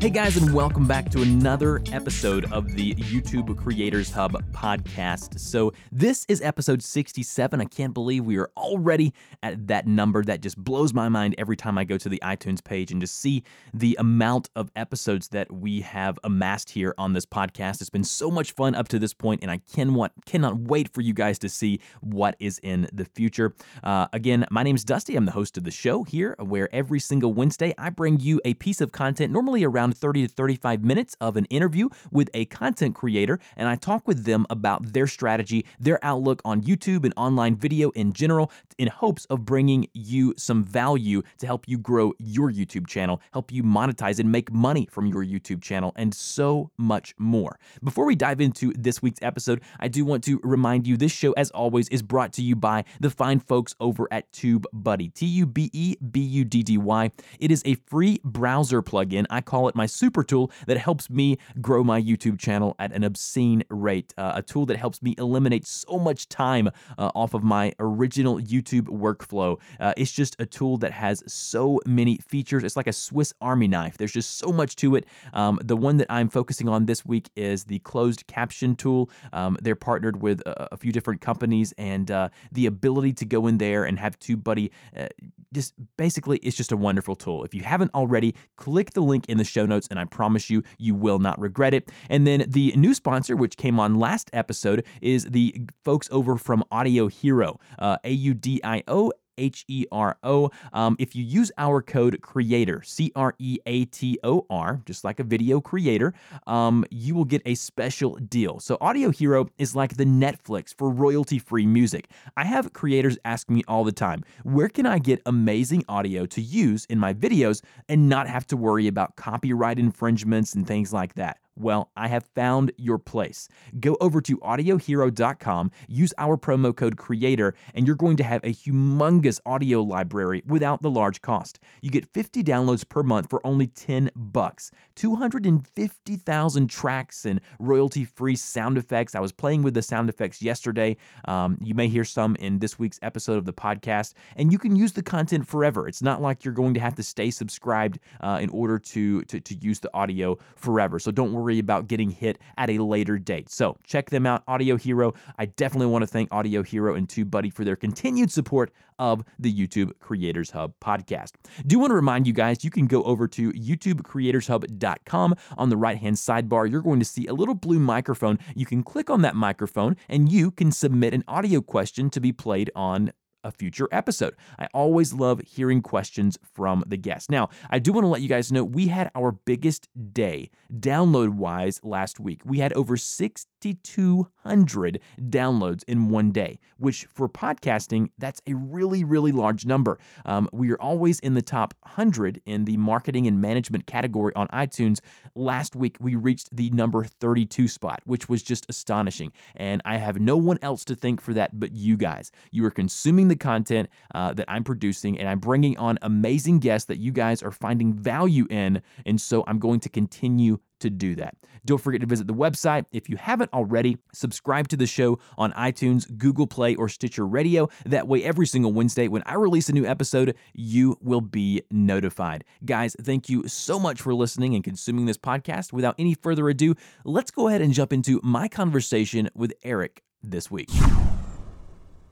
Hey guys, and welcome back to another episode of the YouTube Creators Hub podcast. So, this is episode 67. I can't believe we are already at that number. That just blows my mind every time I go to the iTunes page and just see the amount of episodes that we have amassed here on this podcast. It's been so much fun up to this point, and I can want, cannot wait for you guys to see what is in the future. Uh, again, my name is Dusty. I'm the host of the show here, where every single Wednesday I bring you a piece of content, normally around around 30 to 35 minutes of an interview with a content creator, and I talk with them about their strategy, their outlook on YouTube and online video in general, in hopes of bringing you some value to help you grow your YouTube channel, help you monetize and make money from your YouTube channel, and so much more. Before we dive into this week's episode, I do want to remind you this show, as always, is brought to you by the fine folks over at TubeBuddy. T U B E B U D D Y. It is a free browser plugin. I call it my super tool that helps me grow my YouTube channel at an obscene rate. Uh, a tool that helps me eliminate so much time uh, off of my original YouTube workflow. Uh, it's just a tool that has so many features. It's like a Swiss Army knife. There's just so much to it. Um, the one that I'm focusing on this week is the closed caption tool. Um, they're partnered with a, a, few different companies, and uh, the ability to go in there and have TubeBuddy uh, just basically, it's just a wonderful tool. If you haven't already, click the link in the show notes, and I promise you, you will not regret it. And then the new sponsor, which came on last episode, is the folks over from Audio Hero, uh, A U D I O H E R O. Um, if you use our code CREATOR, C R E A T O R, just like a video creator, um, you will get a special deal. So, Audio Hero is like the Netflix for royalty free music. I have creators ask me all the time, where can I get amazing audio to use in my videos and not have to worry about copyright infringements and things like that? Well, I have found your place. Go over to audiohero.com, use our promo code CREATOR, and you're going to have a humongous audio library without the large cost. You get 50 downloads per month for only 10 bucks. 250,000 tracks and royalty-free sound effects. I was playing with the sound effects yesterday. Um, you may hear some in this week's episode of the podcast, and you can use the content forever. It's not like you're going to have to stay subscribed uh, in order to, to to use the audio forever. So don't worry worry about getting hit at a later date. So check them out, Audio Hero. I definitely want to thank Audio Hero and TubeBuddy for their continued support of the YouTube Creators Hub podcast. Do want to remind you guys, you can go over to YouTubeCreatorsHub.com. On the right hand sidebar, you're going to see a little blue microphone. You can click on that microphone and you can submit an audio question to be played on a future episode. I always love hearing questions from the guests. Now, I do want to let you guys know we had our biggest day download wise last week. We had over 6,200 downloads in one day, which for podcasting, that's a really, really large number. Um, we are always in the top 100 in the marketing and management category on iTunes. Last week, we reached the number 32 spot, which was just astonishing. And I have no one else to thank for that but you guys. You are consuming the content uh, that I'm producing, and I'm bringing on amazing guests that you guys are finding value in. And so I'm going to continue to do that. Don't forget to visit the website. If you haven't already, subscribe to the show on iTunes, Google Play, or Stitcher Radio. That way, every single Wednesday when I release a new episode, you will be notified. Guys, thank you so much for listening and consuming this podcast. Without any further ado, let's go ahead and jump into my conversation with Eric this week.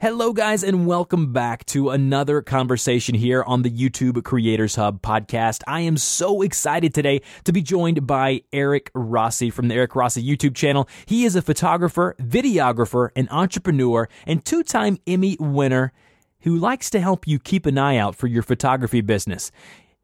Hello, guys, and welcome back to another conversation here on the YouTube Creators Hub podcast. I am so excited today to be joined by Eric Rossi from the Eric Rossi YouTube channel. He is a photographer, videographer, an entrepreneur, and two time Emmy winner who likes to help you keep an eye out for your photography business.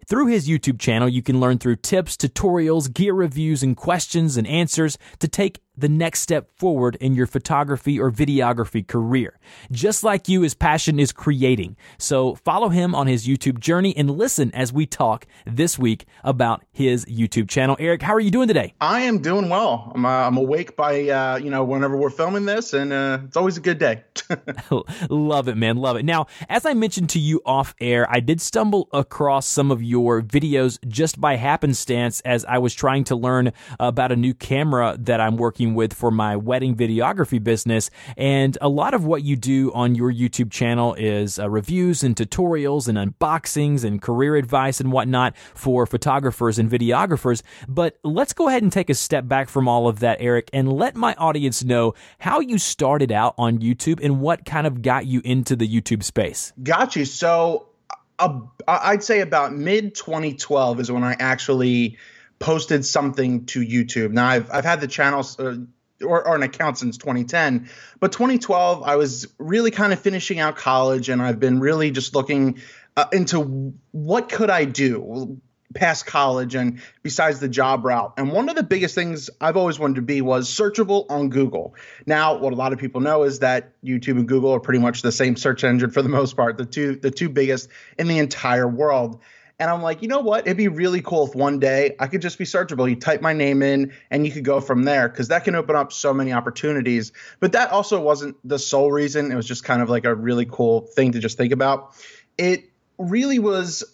Through his YouTube channel, you can learn through tips, tutorials, gear reviews, and questions and answers to take the next step forward in your photography or videography career. Just like you, his passion is creating. So follow him on his YouTube journey and listen as we talk this week about his YouTube channel. Eric, how are you doing today? I am doing well. I'm, uh, I'm awake by, uh, you know, whenever we're filming this, and uh, it's always a good day. love it, man. Love it. Now, as I mentioned to you off air, I did stumble across some of your videos just by happenstance as I was trying to learn about a new camera that I'm working with for my wedding videography business. And a lot of what you do on your YouTube channel is uh, reviews and tutorials and unboxings and career advice and whatnot for photographers and videographers. But let's go ahead and take a step back from all of that, Eric, and let my audience know how you started out on YouTube and what kind of got you into the YouTube space. Got you. So, uh, I'd say about mid 2012 is when I actually posted something to YouTube. Now I've I've had the channel uh, or, or, an account since 2010, but 2012 I was really kind of finishing out college, and I've been really just looking uh, into what could I do past college and besides the job route. And one of the biggest things I've always wanted to be was searchable on Google. Now, what a lot of people know is that YouTube and Google are pretty much the same search engine for the most part, the two the two biggest in the entire world. And I'm like, you know what? It'd be really cool if one day I could just be searchable. You type my name in and you could go from there because that can open up so many opportunities. But that also wasn't the sole reason. It was just kind of like a really cool thing to just think about. It really was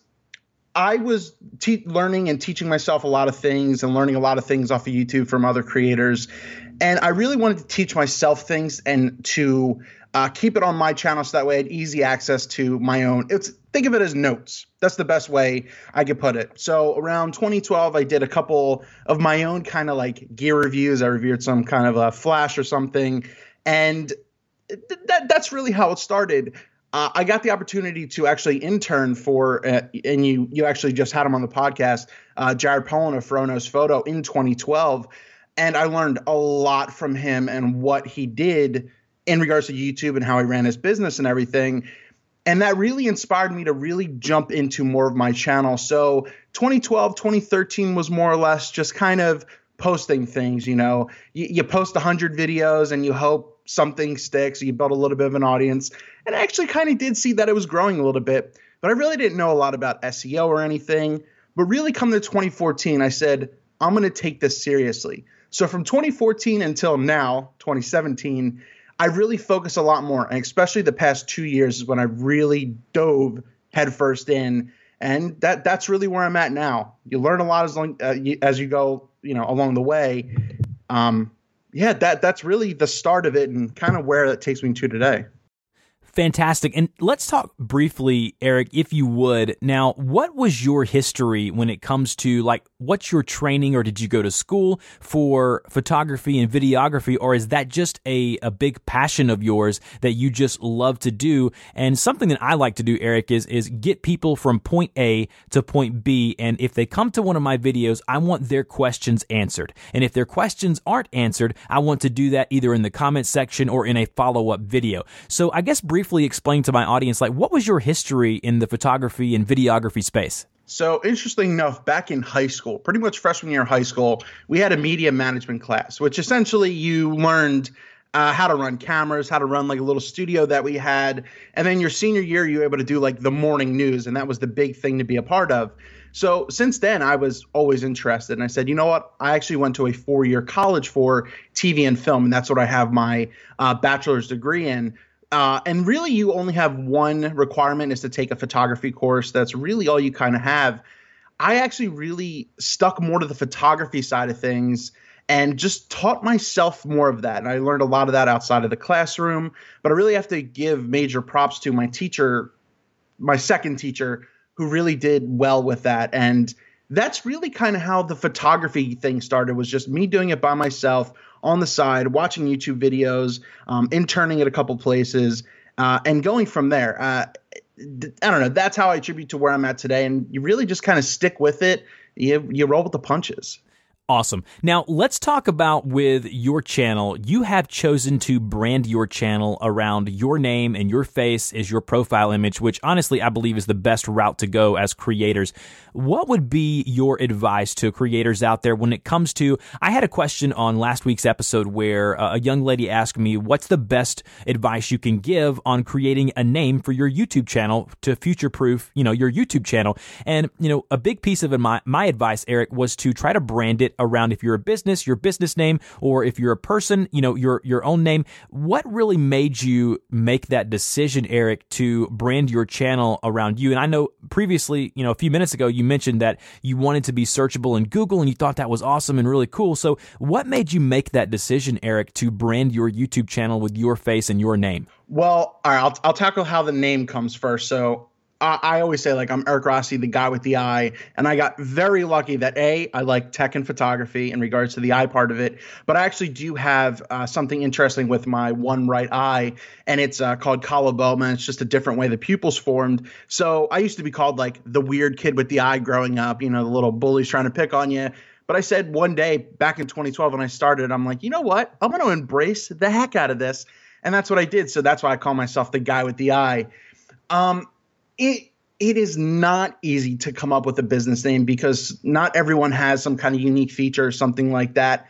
I was te- learning and teaching myself a lot of things and learning a lot of things off of YouTube from other creators. And I really wanted to teach myself things and to uh, keep it on my channel so that way I had easy access to my own. It's think of it as notes. That's the best way I could put it. So around 2012, I did a couple of my own kind of like gear reviews. I reviewed some kind of a flash or something, and that that's really how it started uh, I got the opportunity to actually intern for, uh, and you you actually just had him on the podcast, uh, Jared Polin of Fro Knows Photo in 2012, and I learned a lot from him and what he did in regards to YouTube and how he ran his business and everything. And that really inspired me to really jump into more of my channel. So 2012, 2013 was more or less just kind of posting things. You know, you, you post 100 videos and you hope something sticks. You build a little bit of an audience. And I actually kind of did see that it was growing a little bit, but I really didn't know a lot about SEO or anything. But really, come to 2014, I said, I'm going to take this seriously. So from 2014 until now, 2017, I really focus a lot more, and especially the past two years is when I really dove headfirst in, and that that's really where I'm at now. You learn a lot as long, uh, you, as you go, you know, along the way. Um, yeah, that that's really the start of it, and kind of where that takes me to today. Fantastic. And let's talk briefly, Eric, if you would. Now, what was your history when it comes to like what's your training or did you go to school for photography and videography or is that just a, a big passion of yours that you just love to do? And something that I like to do, Eric, is is get people from point A to point B. And if they come to one of my videos, I want their questions answered. And if their questions aren't answered, I want to do that either in the comment section or in a follow-up video. So I guess briefly briefly explain to my audience, like, what was your history in the photography and videography space? So, interesting enough, back in high school, pretty much freshman year of high school, we had a media management class, which essentially you learned uh, how to run cameras, how to run like a little studio that we had. And then your senior year, you were able to do like the morning news, and that was the big thing to be a part of. So since then, I was always interested, and I said, you know what? I actually went to a four-year college for TV and film, and that's what I have my uh, bachelor's degree in. Uh, and really, you only have one requirement is to take a photography course. That's really all you kind of have. I actually really stuck more to the photography side of things and just taught myself more of that. And I learned a lot of that outside of the classroom. But I really have to give major props to my teacher, my second teacher, who really did well with that. And that's really kind of how the photography thing started was just me doing it by myself on the side, watching YouTube videos, um, interning at a couple places, uh, and going from there. Uh, I don't know. That's how I attribute to where I'm at today. And you really just kind of stick with it. You, you roll with the punches. Awesome. Now, let's talk about with your channel. You have chosen to brand your channel around your name and your face as your profile image, which honestly I believe is the best route to go as creators. What would be your advice to creators out there when it comes to? I had a question on last week's episode where uh, a young lady asked me, What's the best advice you can give on creating a name for your YouTube channel to future proof, you know, your YouTube channel? And, you know, a big piece of my, my advice, Eric, was to try to brand it around if you're a business, your business name, or if you're a person, you know, your your own name. What really made you make that decision, Eric, to brand your channel around you? And I know previously, you know, a few minutes ago, you mentioned that you wanted to be searchable in Google and you thought that was awesome and really cool. So, what made you make that decision, Eric, to brand your YouTube channel with your face and your name? Well, all right, I'll, I'll tackle how the name comes first. So, I, always say like I'm Eric Rossi, the guy with the eye, and I got very lucky that a I like tech and photography in regards to the eye part of it, but I actually do have uh, something interesting with my one right eye, and it's uh, called coloboma. It's just a different way the pupils formed. So I used to be called like the weird kid with the eye growing up, you know, the little bullies trying to pick on you. But I said one day back in 2012 when I started, I'm like, you know what? I'm going to embrace the heck out of this. And that's what I did. So that's why I call myself the guy with the eye. Um, it it is not easy to come up with a business name because not everyone has some kind of unique feature or something like that.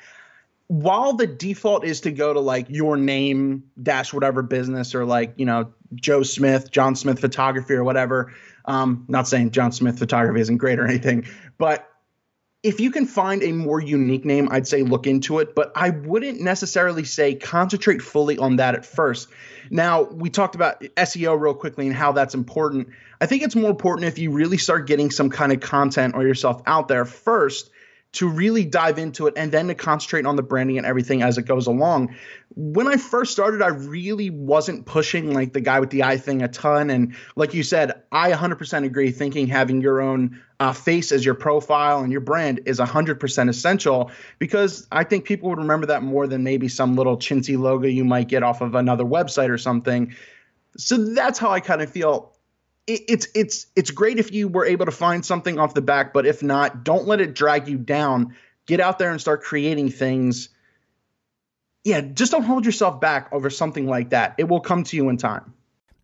While the default is to go to like your name dash whatever business or like you know Joe Smith, John Smith photography or whatever. Um, not saying John Smith photography isn't great or anything, but if you can find a more unique name, I'd say look into it, but I wouldn't necessarily say concentrate fully on that at first. Now, we talked about SEO real quickly and how that's important. I think it's more important if you really start getting some kind of content or yourself out there first to really dive into it and then to concentrate on the branding and everything as it goes along. When I first started, I really wasn't pushing like the guy with the eye thing a ton. And like you said, I 100% agree thinking having your own uh, face as your profile and your brand is 100% essential because I think people would remember that more than maybe some little chintzy logo you might get off of another website or something. So that's how I kind of feel it's it's it's great if you were able to find something off the back, but if not, don't let it drag you down. Get out there and start creating things. Yeah, just don't hold yourself back over something like that. It will come to you in time.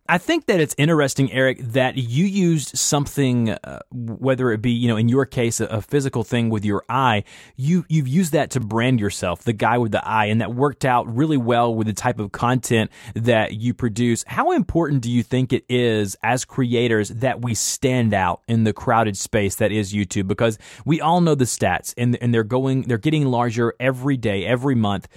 I think that it's interesting, Eric, that you used something, uh, whether it be, you know, in your case, a, a, physical thing with your eye, you, you've used that to brand yourself, the guy with the eye, and that worked out really well with the type of content that you produce. How important do you think it is as creators that we stand out in the crowded space that is YouTube? Because we all know the stats and, and they're going, they're getting larger every day, every month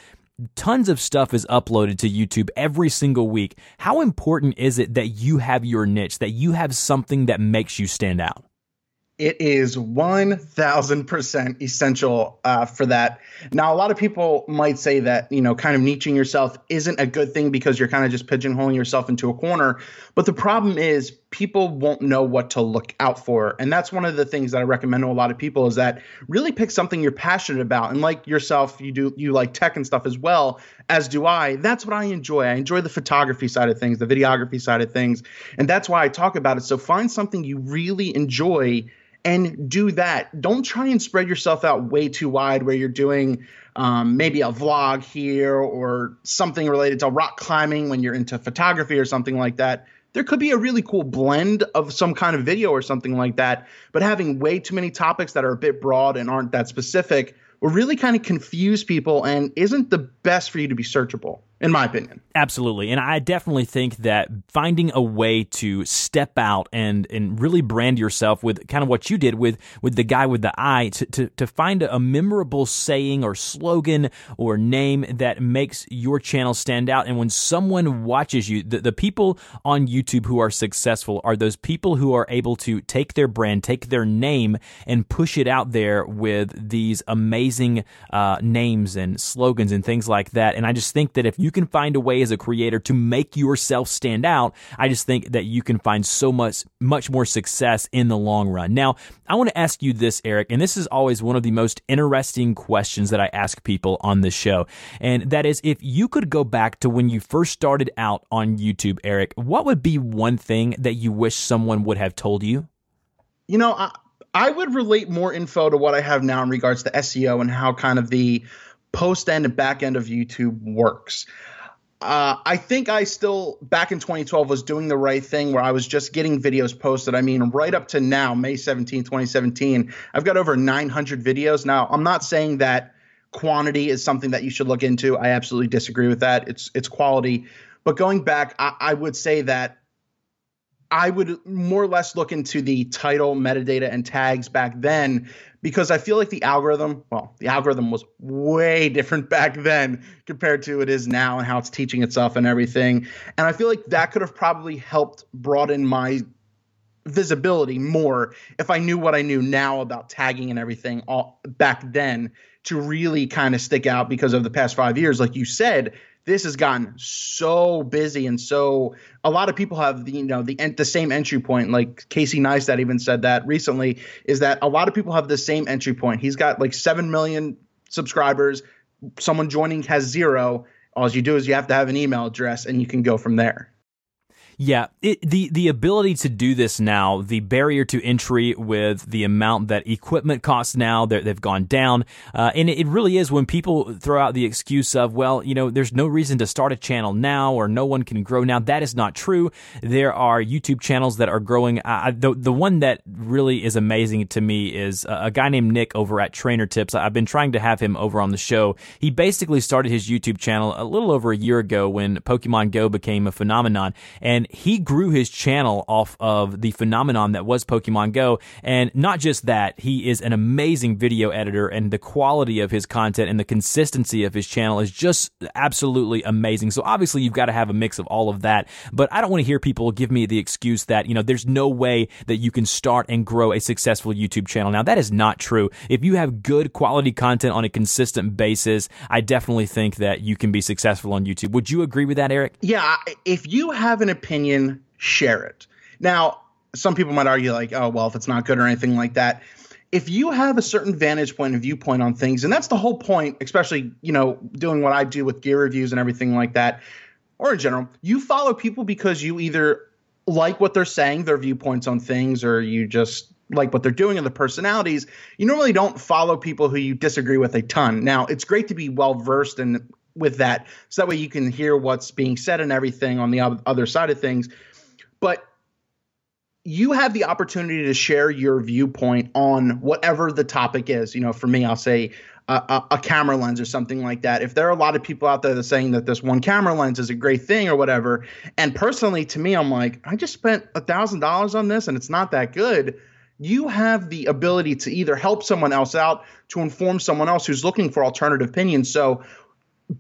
tons of stuff is uploaded to YouTube every single week. How important is it that you have your niche, that you have something that makes you stand out? it is 1000% essential uh, for that. Now, a lot of people might say that, you know, kind of niching yourself isn't a good thing because you're kind of just pigeonholing yourself into a corner. But the problem is people won't know what to look out for. And that's one of the things that I recommend to a lot of people is that really pick something you're passionate about. And like yourself, you do, you like tech and stuff as well, as do I. That's what I enjoy. I enjoy the photography side of things, the videography side of things. And that's why I talk about it. So find something you really enjoy and do that. Don't try and spread yourself out way too wide where you're doing um, maybe a vlog here or something related to rock climbing when you're into photography or something like that. There could be a really cool blend of some kind of video or something like that, but having way too many topics that are a bit broad and aren't that specific will really kind of confuse people and isn't the best for you to be searchable in my opinion. Absolutely. And I definitely think that finding a way to step out and and really brand yourself with kind of what you did with with the guy with the eye to to, to find a, memorable saying or slogan or name that makes your channel stand out. And when someone watches you, the, the people on YouTube who are successful are those people who are able to take their brand, take their name, and push it out there with these amazing uh, names and slogans and things like that. And I just think that if you you can find a way as a creator to make yourself stand out, I just think that you can find so much, much more success in the long run. Now, I want to ask you this, Eric, and this is always one of the most interesting questions that I ask people on this show. And that is if you could go back to when you first started out on YouTube, Eric, what would be one thing that you wish someone would have told you? You know, I, I would relate more info to what I have now in regards to SEO and how kind of the post end and back end of YouTube works. Uh, I think I still back in 2012 was doing the right thing where I was just getting videos posted. I mean, right up to now, May 17, 2017, I've got over 900 videos. Now, I'm not saying that quantity is something that you should look into. I absolutely disagree with that. It's it's quality. But going back, I, I would say that I would more or less look into the title, metadata, and tags back then because I feel like the algorithm, well, the algorithm was way different back then compared to it is now and how it's teaching itself and everything. And I feel like that could have probably helped broaden my visibility more if I knew what I knew now about tagging and everything all, back then to really kind of stick out because of the past five years. Like you said, this has gotten so busy and so a lot of people have the you know the the same entry point like Casey Neistat even said that recently is that a lot of people have the same entry point. He's got like 7 million subscribers. Someone joining has zero. All you do is you have to have an email address and you can go from there. Yeah, it, the the ability to do this now, the barrier to entry with the amount that equipment costs now, they've gone down, uh, and it really is when people throw out the excuse of, well, you know, there's no reason to start a channel now, or no one can grow now. That is not true. There are YouTube channels that are growing. Uh, the the one that really is amazing to me is a guy named Nick over at Trainer Tips. I've been trying to have him over on the show. He basically started his YouTube channel a little over a year ago when Pokemon Go became a phenomenon, and he grew his channel off of the phenomenon that was Pokemon Go. And not just that, he is an amazing video editor and the quality of his content and the consistency of his channel is just absolutely amazing. So obviously you've got to have a mix of all of that. But I don't want to hear people give me the excuse that, you know, there's no way that you can start and grow a successful YouTube channel. Now that is not true. If you have good quality content on a consistent basis, I definitely think that you can be successful on YouTube. Would you agree with that, Eric? Yeah. If you have an opinion share it. Now, some people might argue, like, oh, well, if it's not good or anything like that. If you have a certain vantage point and viewpoint on things, and that's the whole point, especially, you know, doing what I do with gear reviews and everything like that, or in general, you follow people because you either like what they're saying, their viewpoints on things, or you just like what they're doing and the personalities. You normally don't follow people who you disagree with a ton. Now, it's great to be well versed in with that, so that way you can hear what's being said and everything on the other side of things but you have the opportunity to share your viewpoint on whatever the topic is. You know, for me, I'll say a, a, camera lens or something like that. If there are a lot of people out there that saying that this one camera lens is a great thing or whatever, and personally to me, I'm like, I just spent a thousand dollars on this and it's not that good. You have the ability to either help someone else out, to inform someone else who's looking for alternative opinions. So,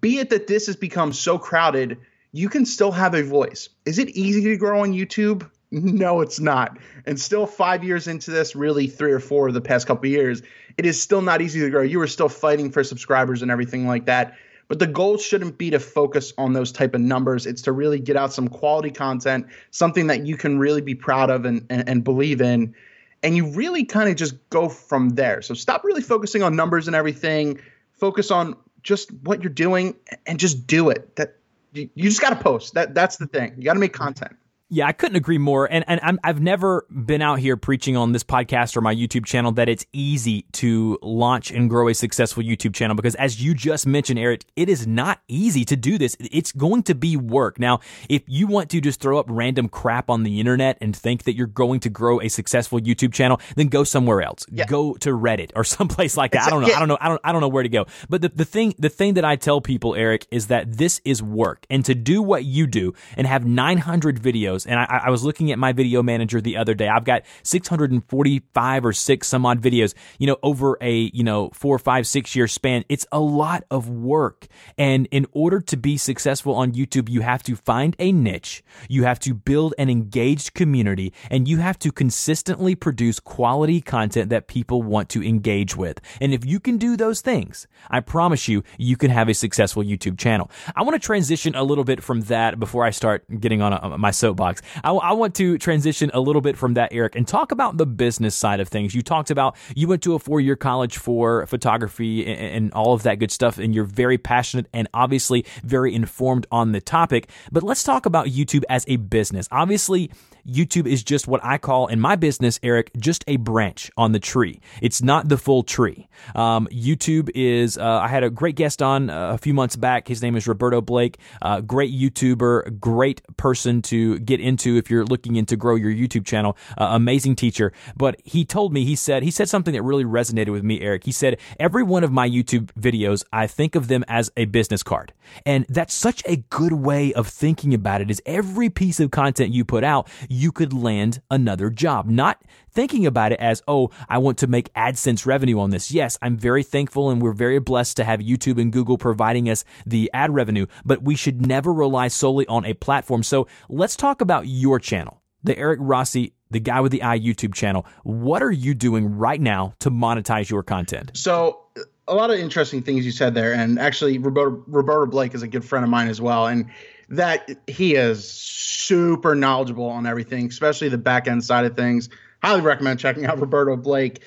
be it that this has become so crowded you can still have a voice. Is it easy to grow on YouTube? No, it's not. And still, five years into this, really three or four of the past couple years, it is still not easy to grow. You are still fighting for subscribers and everything like that. But the goal shouldn't be to focus on those type of numbers. It's to really get out some quality content, something that you can really be proud of and, and, and believe in. And you really kind of just go from there. So stop really focusing on numbers and everything. Focus on just what you're doing and just do it. That you, just got to post. That that's the thing. You got to make content. Yeah, I couldn't agree more. And and i have never been out here preaching on this podcast or my YouTube channel that it's easy to launch and grow a successful YouTube channel because as you just mentioned, Eric, it is not easy to do this. It's going to be work. Now, if you want to just throw up random crap on the internet and think that you're going to grow a successful YouTube channel, then go somewhere else. Yeah. Go to Reddit or someplace like that. I don't know. Yeah. I don't know. I don't I don't know where to go. But the, the thing the thing that I tell people, Eric, is that this is work. And to do what you do and have 900 videos And I, I was looking at my video manager the other day. I've got 645 or six some odd videos, you know, over a, you know, four, five, six year span. It's a lot of work. And in order to be successful on YouTube, you have to find a niche. You have to build an engaged community and you have to consistently produce quality content that people want to engage with. And if you can do those things, I promise you, you can have a successful YouTube channel. I want to transition a little bit from that before I start getting on a, my soapbox. I, I want to transition a little bit from that, Eric, and talk about the business side of things. You talked about you went to a four year college for photography and, and all of that good stuff, and you're very passionate and obviously very informed on the topic. But let's talk about YouTube as a business. Obviously, YouTube is just what I call in my business, Eric, just a branch on the tree. It's not the full tree. Um, YouTube is, uh, I had a great guest on uh, a few months back. His name is Roberto Blake, uh, great YouTuber, great person to get into if you're looking into grow your YouTube channel, uh, amazing teacher. But he told me, he said, he said something that really resonated with me, Eric. He said, every one of my YouTube videos, I think of them as a business card. And that's such a good way of thinking about it is every piece of content you put out, could land another job. Not thinking about it as, oh, I want to make AdSense revenue on this. Yes, I'm very thankful and we're very blessed to have YouTube and Google providing us the ad revenue, but we should never rely solely on a platform. So let's talk about your channel, the Eric Rossi the guy with the eye YouTube channel. What are you doing right now to monetize your content? So, a lot of interesting things you said there, and actually, Roberto, Roberto Blake is a good friend of mine as well, and that he is super knowledgeable on everything, especially the back end side of things. Highly recommend checking out Roberto Blake.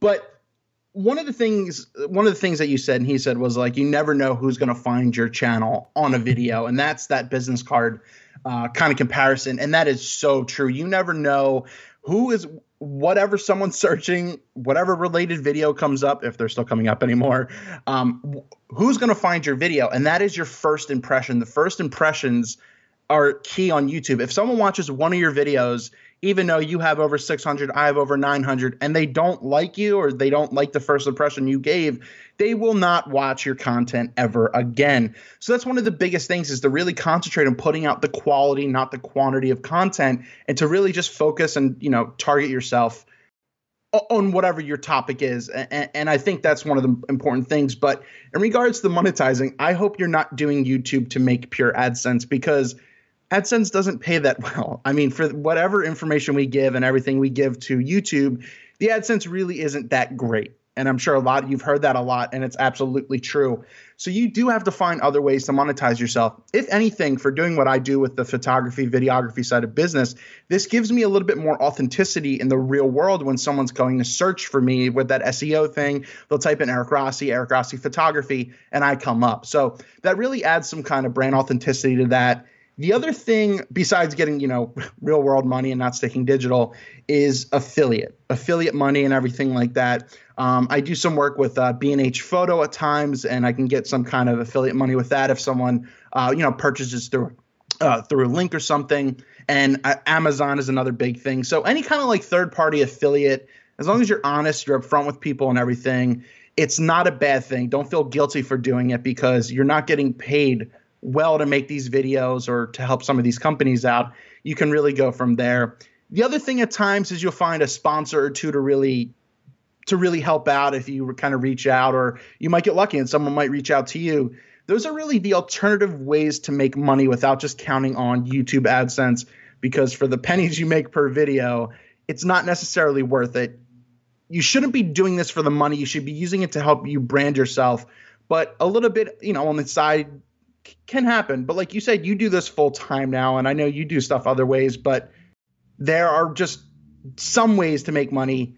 But one of the things one of the things that you said and he said was like you never know who's going to find your channel on a video and that's that business card uh, kind of comparison and that is so true you never know who is whatever someone's searching, whatever related video comes up, if they're still coming up anymore, um, who's going to find your video? And that is your first impression. The first impressions are key on YouTube. If someone watches one of your videos even though you have over 600, I have over 900, and they don't like you or they don't like the first impression you gave, they will not watch your content ever again. So that's one of the biggest things is to really concentrate on putting out the quality, not the quantity of content, and to really just focus and you know target yourself on whatever your topic is. And, and, I think that's one of the important things. But in regards to the monetizing, I hope you're not doing YouTube to make pure AdSense because AdSense doesn't pay that well. I mean, for whatever information we give and everything we give to YouTube, the AdSense really isn't that great. And I'm sure a lot you've heard that a lot, and it's absolutely true. So you do have to find other ways to monetize yourself. If anything, for doing what I do with the photography, videography side of business, this gives me a little bit more authenticity in the real world when someone's going to search for me with that SEO thing. They'll type in Eric Rossi, Eric Rossi photography, and I come up. So that really adds some kind of brand authenticity to that the other thing, besides getting, you know, real world money and not sticking digital, is affiliate, affiliate money and everything like that. Um, I do some work with uh, B&H Photo at times, and I can get some kind of affiliate money with that if someone, uh, you know, purchases through uh, through a link or something. And uh, Amazon is another big thing. So any kind of like third party affiliate, as long as you're honest, you're upfront with people and everything, it's not a bad thing. Don't feel guilty for doing it because you're not getting paid well to make these videos or to help some of these companies out, you can really go from there. The other thing at times is you'll find a sponsor or two to really to really help out if you kind of reach out or you might get lucky and someone might reach out to you. Those are really the alternative ways to make money without just counting on YouTube AdSense because for the pennies you make per video, it's not necessarily worth it. You shouldn't be doing this for the money. You should be using it to help you brand yourself. But a little bit, you know, on the side, can happen. But like you said, you do this full time now, and I know you do stuff other ways, but there are just some ways to make money,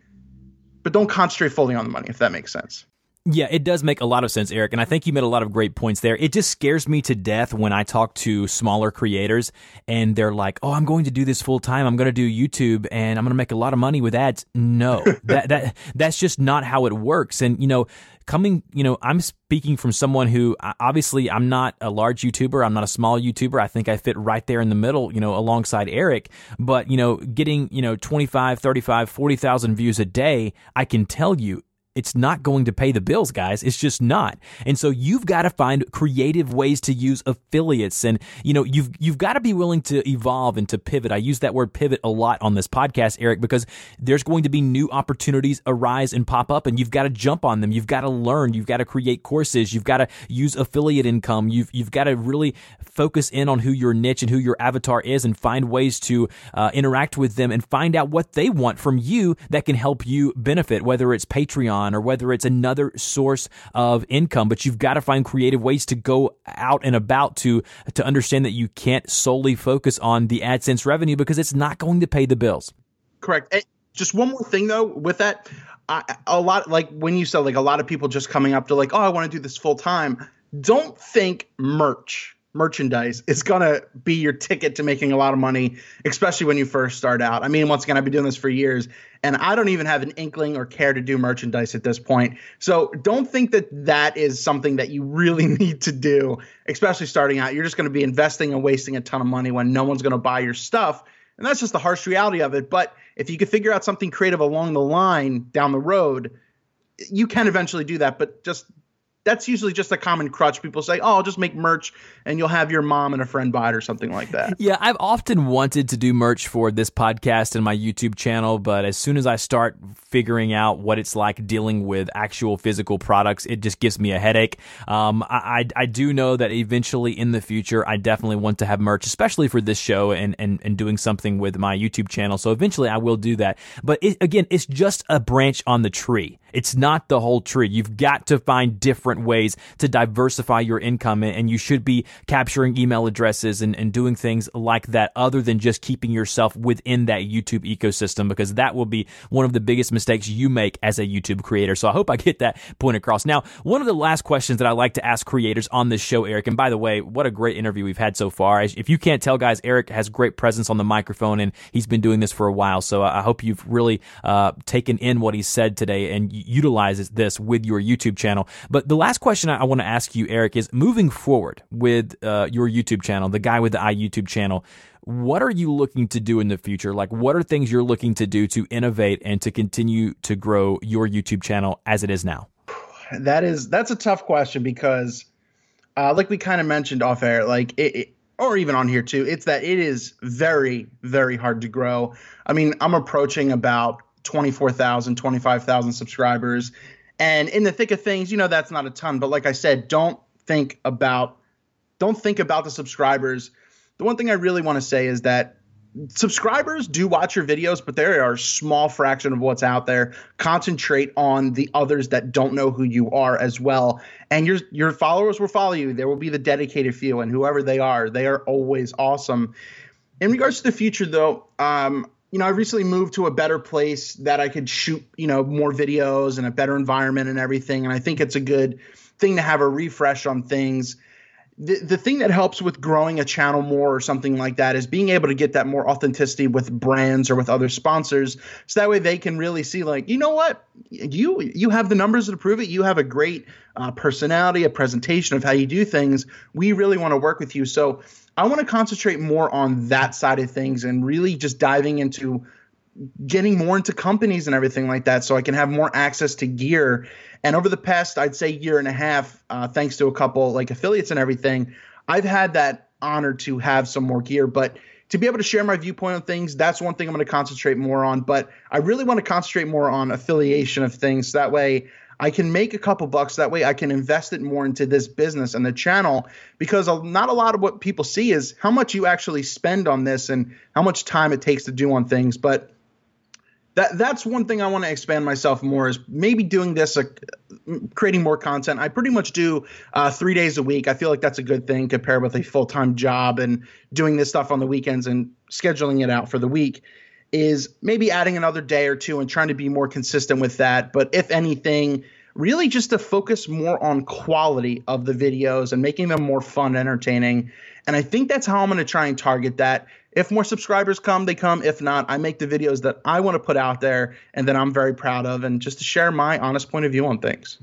but don't concentrate fully on the money, if that makes sense. Yeah, it does make a lot of sense, Eric. And I think you made a lot of great points there. It just scares me to death when I talk to smaller creators and they're like, oh, I'm going to do this full time. I'm going to do YouTube and I'm going to make a lot of money with ads. No, that, that, that's just not how it works. And, you know, coming, you know, I'm speaking from someone who obviously I'm not a large YouTuber. I'm not a small YouTuber. I think I fit right there in the middle, you know, alongside Eric. But, you know, getting, you know, 25, 35, 40,000 views a day, I can tell you it's not going to pay the bills, guys. It's just not. And so you've got to find creative ways to use affiliates and you know, you've you've got to be willing to evolve and to pivot. I use that word pivot a lot on this podcast, Eric, because there's going to be new opportunities arise and pop up and you've got to jump on them. You've got to learn, you've got to create courses, you've got to use affiliate income. You've you've got to really focus in on who your niche and who your avatar is and find ways to uh, interact with them and find out what they want from you that can help you benefit, whether it's Patreon or whether it's another source of income. But you've got to find creative ways to go out and about to to understand that you can't solely focus on the AdSense revenue because it's not going to pay the bills. Correct. And just one more thing though, with that, I, a lot like when you said like a lot of people just coming up to like, oh, I want to do this full time. Don't think merch merchandise is going to be your ticket to making a lot of money, especially when you first start out. I mean, once again, I've been doing this for years and I don't even have an inkling or care to do merchandise at this point. So don't think that that is something that you really need to do, especially starting out. You're just going to be investing and wasting a ton of money when no one's going to buy your stuff. And that's just the harsh reality of it. But if you could figure out something creative along the line down the road, you can eventually do that. But just that's usually just a common crutch. People say, "Oh, I'll just make merch, and you'll have your mom and a friend buy it or something like that." Yeah, I've often wanted to do merch for this podcast and my YouTube channel, but as soon as I start figuring out what it's like dealing with actual physical products, it just gives me a headache. Um, I, I, I do know that eventually in the future, I definitely want to have merch, especially for this show and and and doing something with my YouTube channel. So eventually, I will do that. But it, again, it's just a branch on the tree. It's not the whole tree. You've got to find different ways to diversify your income and you should be capturing email addresses and, and doing things like that other than just keeping yourself within that YouTube ecosystem because that will be one of the biggest mistakes you make as a YouTube creator. So I hope I get that point across. Now, one of the last questions that I like to ask creators on this show, Eric, and by the way, what a great interview we've had so far. If you can't tell, guys, Eric has great presence on the microphone and he's been doing this for a while. So I hope you've really uh, taken in what he said today and utilizes this with your YouTube channel. But the last question I, want to ask you, Eric, is moving forward with uh, your YouTube channel, the guy with the eye YouTube channel. What are you looking to do in the future? Like, what are things you're looking to do to innovate and to continue to grow your YouTube channel as it is now? That is that's a tough question because, uh, like we kind of mentioned off air, like it, it or even on here too, it's that it is very, very hard to grow. I mean, I'm approaching about 24,000, 25,000 subscribers. And in the thick of things, you know, that's not a ton. But like I said, don't think about don't think about the subscribers. The one thing I really want to say is that subscribers do watch your videos, but they are a small fraction of what's out there. Concentrate on the others that don't know who you are as well. And your your followers will follow you. There will be the dedicated few, and whoever they are, they are always awesome. In regards to the future, though, um, you know, I recently moved to a better place that I could shoot, you know, more videos and a better environment and everything. And I think it's a good thing to have a refresh on things. The, the thing that helps with growing a channel more or something like that is being able to get that more authenticity with brands or with other sponsors. So that way they can really see like you know what? You you have the numbers to prove it. You have a great uh, personality a presentation of how you do things. We really want to work with you. So I want to concentrate more on that side of things and really just diving into getting more into companies and everything like that so I can have more access to gear. And over the past, I'd say year and a half, uh, thanks to a couple like affiliates and everything, I've had that honor to have some more gear. But to be able to share my viewpoint on things, that's one thing I'm going to concentrate more on. But I really want to concentrate more on affiliation of things. So That way, I can make a couple bucks that way. I can invest it more into this business and the channel because not a lot of what people see is how much you actually spend on this and how much time it takes to do on things. But that that's one thing I want to expand myself more is maybe doing this, uh, creating more content. I pretty much do uh, three days a week. I feel like that's a good thing compared with a full time job and doing this stuff on the weekends and scheduling it out for the week is maybe adding another day or two and trying to be more consistent with that. But if anything, really just to focus more on quality of the videos and making them more fun, entertaining. And I think that's how I'm going to try and target that. If more subscribers come, they come. If not, I make the videos that I want to put out there and that I'm very proud of and just to share my honest point of view on things.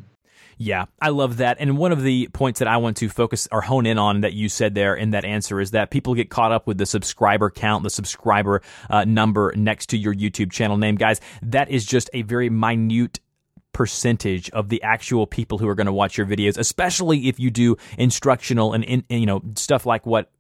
Yeah, I love that. And one of the points that I want to focus or hone in on that you said there in that answer is that people get caught up with the subscriber count, the subscriber uh, number next to your YouTube channel name. Guys, that is just a very minute percentage of the actual people who are going to watch your videos, especially if you do instructional and, in, you know stuff like what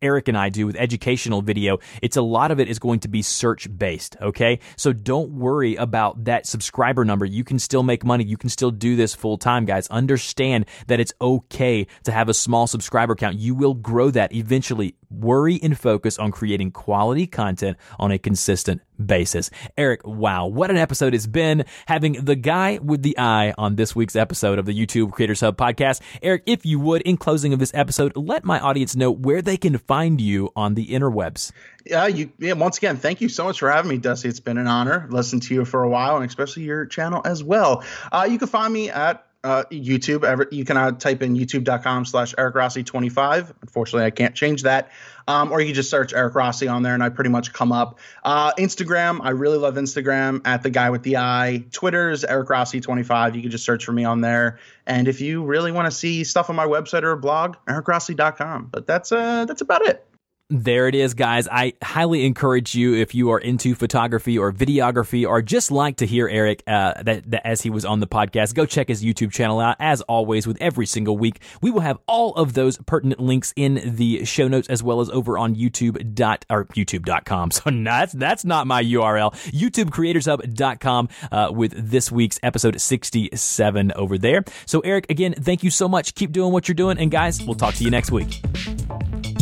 Eric and I do with educational video, it's a lot of it is going to be search based. Okay. So don't worry about that subscriber number. You can still make money. You can still do this full time, guys. Understand that it's okay to have a small subscriber count. You will grow that eventually. Worry and focus on creating quality content on a consistent basis. Eric, wow, what an episode it's been having the guy with the eye on this week's episode of the YouTube Creators Hub podcast. Eric, if you would, in closing of this episode, let my audience know where they can find you on the interwebs. Yeah, you. Yeah, once again, thank you so much for having me, Dusty. It's been an honor. Listen to you for a while, and especially your channel as well. Uh, you can find me at uh, YouTube. Ever, You can uh, type in youtube.com slash Eric Rossi 25. Unfortunately, I can't change that. Um, or you can just search Eric Rossi on there and I pretty much come up. Uh, Instagram, I really love Instagram at the guy with the eye. Twitter's Eric Rossi 25. You can just search for me on there. And if you really want to see stuff on my website or blog, ericrossi.com. But that's uh, that's about it. There it is, guys. I highly encourage you if you are into photography or videography or just like to hear Eric uh, that, that, as he was on the podcast, go check his YouTube channel out. As always, with every single week, we will have all of those pertinent links in the show notes as well as over on YouTube dot or YouTube.com. So that's that's not my URL. YouTubeCreatorsHub.com uh, with this week's episode 67 over there. So Eric, again, thank you so much. Keep doing what you're doing, and guys, we'll talk to you next week.